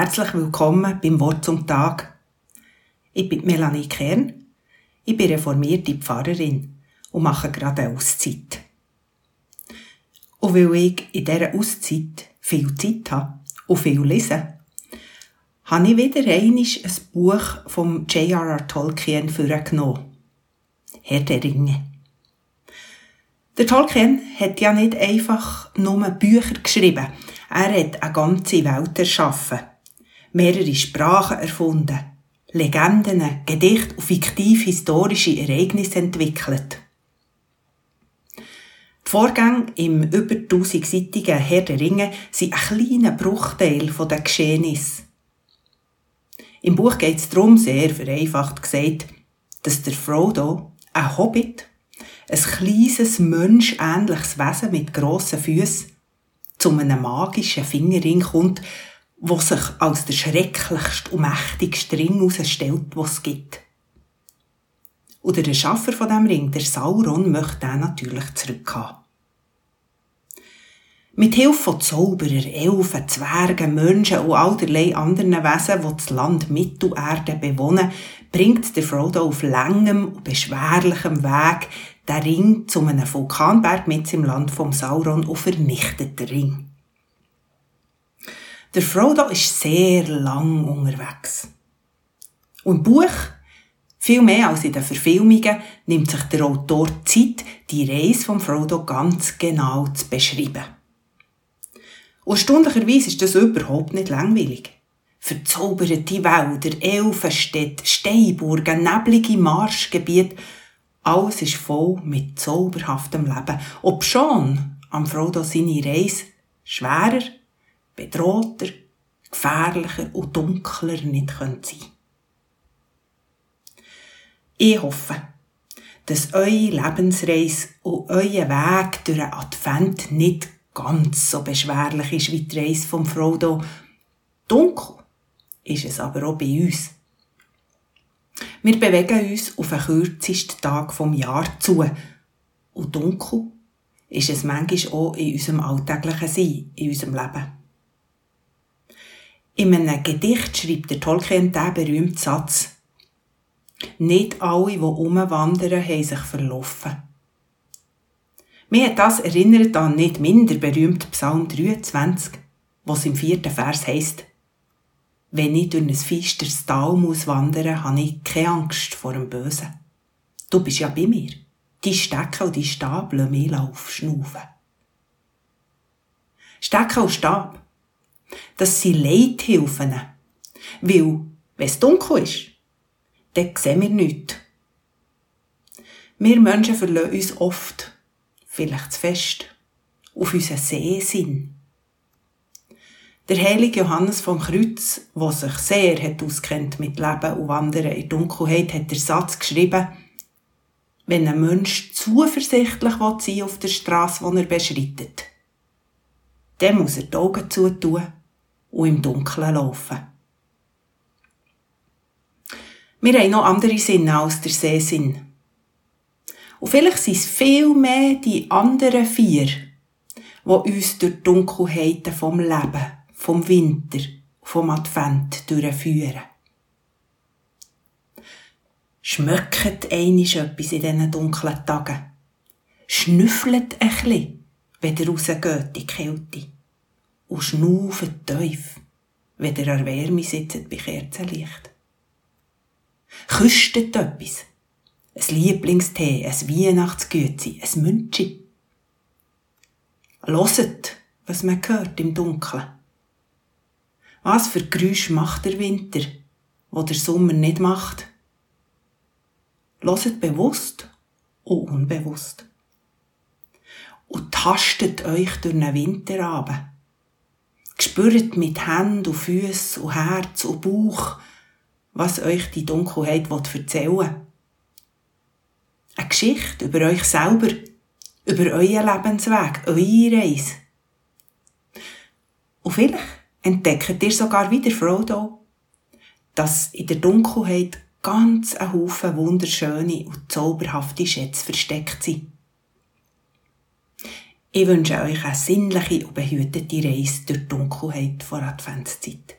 Herzlich willkommen beim Wort zum Tag. Ich bin Melanie Kern. Ich bin reformierte Pfarrerin und mache gerade eine Auszeit. Und weil ich in dieser Auszeit viel Zeit habe und viel lese, habe ich wieder einmal ein Buch vom J.R.R. Tolkien vorgenommen. Herr der Ringe. Der Tolkien hat ja nicht einfach nur Bücher geschrieben. Er hat eine ganze Welt erschaffen. Mehrere Sprachen erfunden. Legenden, Gedichte und fiktiv historische Ereignisse entwickelt. Die Vorgänge im über 1000-seitigen Herr der Ringe sind ein kleiner Bruchteil der Geschehnisse. Im Buch geht es darum, sehr vereinfacht gesagt, dass der Frodo, ein Hobbit, ein kleines, menschähnliches Wesen mit grossen Füßen, zu einem magischen Fingerring kommt, wo sich als der schrecklichste und mächtigste Ring herausstellt, was es gibt. Und der Schaffer von dem Ring, der Sauron, möchte den natürlich zurückhaben. Mit Hilfe von Zauberer, Elfen, Zwergen, Menschen und allerlei anderen Wesen, die das Land Mittelerde bewohnen, bringt der Frodo auf langem und beschwerlichem Weg den Ring zu einem Vulkanberg mit im Land vom Sauron und vernichtet den Ring. Der Frodo ist sehr lang unterwegs. Und im Buch, viel mehr als in den Verfilmungen, nimmt sich der Autor Zeit, die Reise von Frodo ganz genau zu beschreiben. Erstaunlicherweise ist das überhaupt nicht langweilig. Verzauberte Wälder, Elfenstädte, Steinburgen, neblige Marschgebiete, alles ist voll mit zauberhaftem Leben. Ob schon am Frodo seine Reise schwerer, bedrohter, gefährlicher und dunkler nicht sein könnte. Ich hoffe, dass eure Lebensreise und euer Weg durch den Advent nicht ganz so beschwerlich ist wie die Reise vom Frodo. Dunkel ist es aber auch bei uns. Wir bewegen uns auf den kürzesten Tag vom Jahr zu. Und dunkel ist es manchmal auch in unserem alltäglichen Sein, in unserem Leben. In einem Gedicht schreibt der Tolkien den berühmten Satz, nicht alle, die umwandern, haben sich verlaufen. Mir hat das erinnert an nicht minder berühmten Psalm 23, was im vierten Vers heißt: Wenn ich durch ein feisteres Tal muss wandern, habe ich keine Angst vor dem Bösen. Du bist ja bei mir. Die Stecke und die Stab lassen mich aufschnaufen. Stecke und Stab, das sind Leithilfen. Weil, wenn es dunkel ist, dann sehen wir nichts. Wir Menschen verlassen uns oft vielleicht zu fest, auf unseren Sehsinn. Der heilige Johannes vom Kreuz, der sich sehr hat auskennt mit Leben und Wandern in Dunkelheit, hat den Satz geschrieben, wenn ein Mensch zuversichtlich sein auf der Straße, die er beschreitet, dann muss er die Augen zutun und im Dunkeln laufen. Wir haben noch andere Sinne als der Sehsinn. Und vielleicht sind es viel mehr die anderen vier, die uns durch die Dunkelheiten vom Leben, vom Winter, vom Advent durchführen. Schmöckt einisch etwas in diesen dunklen Tagen. Schnüffelt ein bisschen, wenn ihr rausgeht in die Kälte. Und schnauft tief, wenn ihr an Wärme sitzt bei Kerzenlicht. Küstet etwas ein Lieblingstee, ein Weihnachtsgützi, ein Münchi. Loset, was man hört im Dunkeln. Was für Geräusch macht der Winter, wo der Sommer nicht macht? Loset bewusst und unbewusst. Und tastet euch durch den Winter ab. Spürt mit Händen und Füßen und Herz und Bauch, was euch die Dunkelheit erzählen will eine Geschichte über euch selber, über euren Lebensweg, eure Reise. Und vielleicht entdeckt ihr sogar wieder Frodo, dass in der Dunkelheit ganz ein Haufen wunderschöne und zauberhafte Schätze versteckt sind. Ich wünsche euch eine sinnliche und behütete Reise durch die Dunkelheit vor Adventszeit.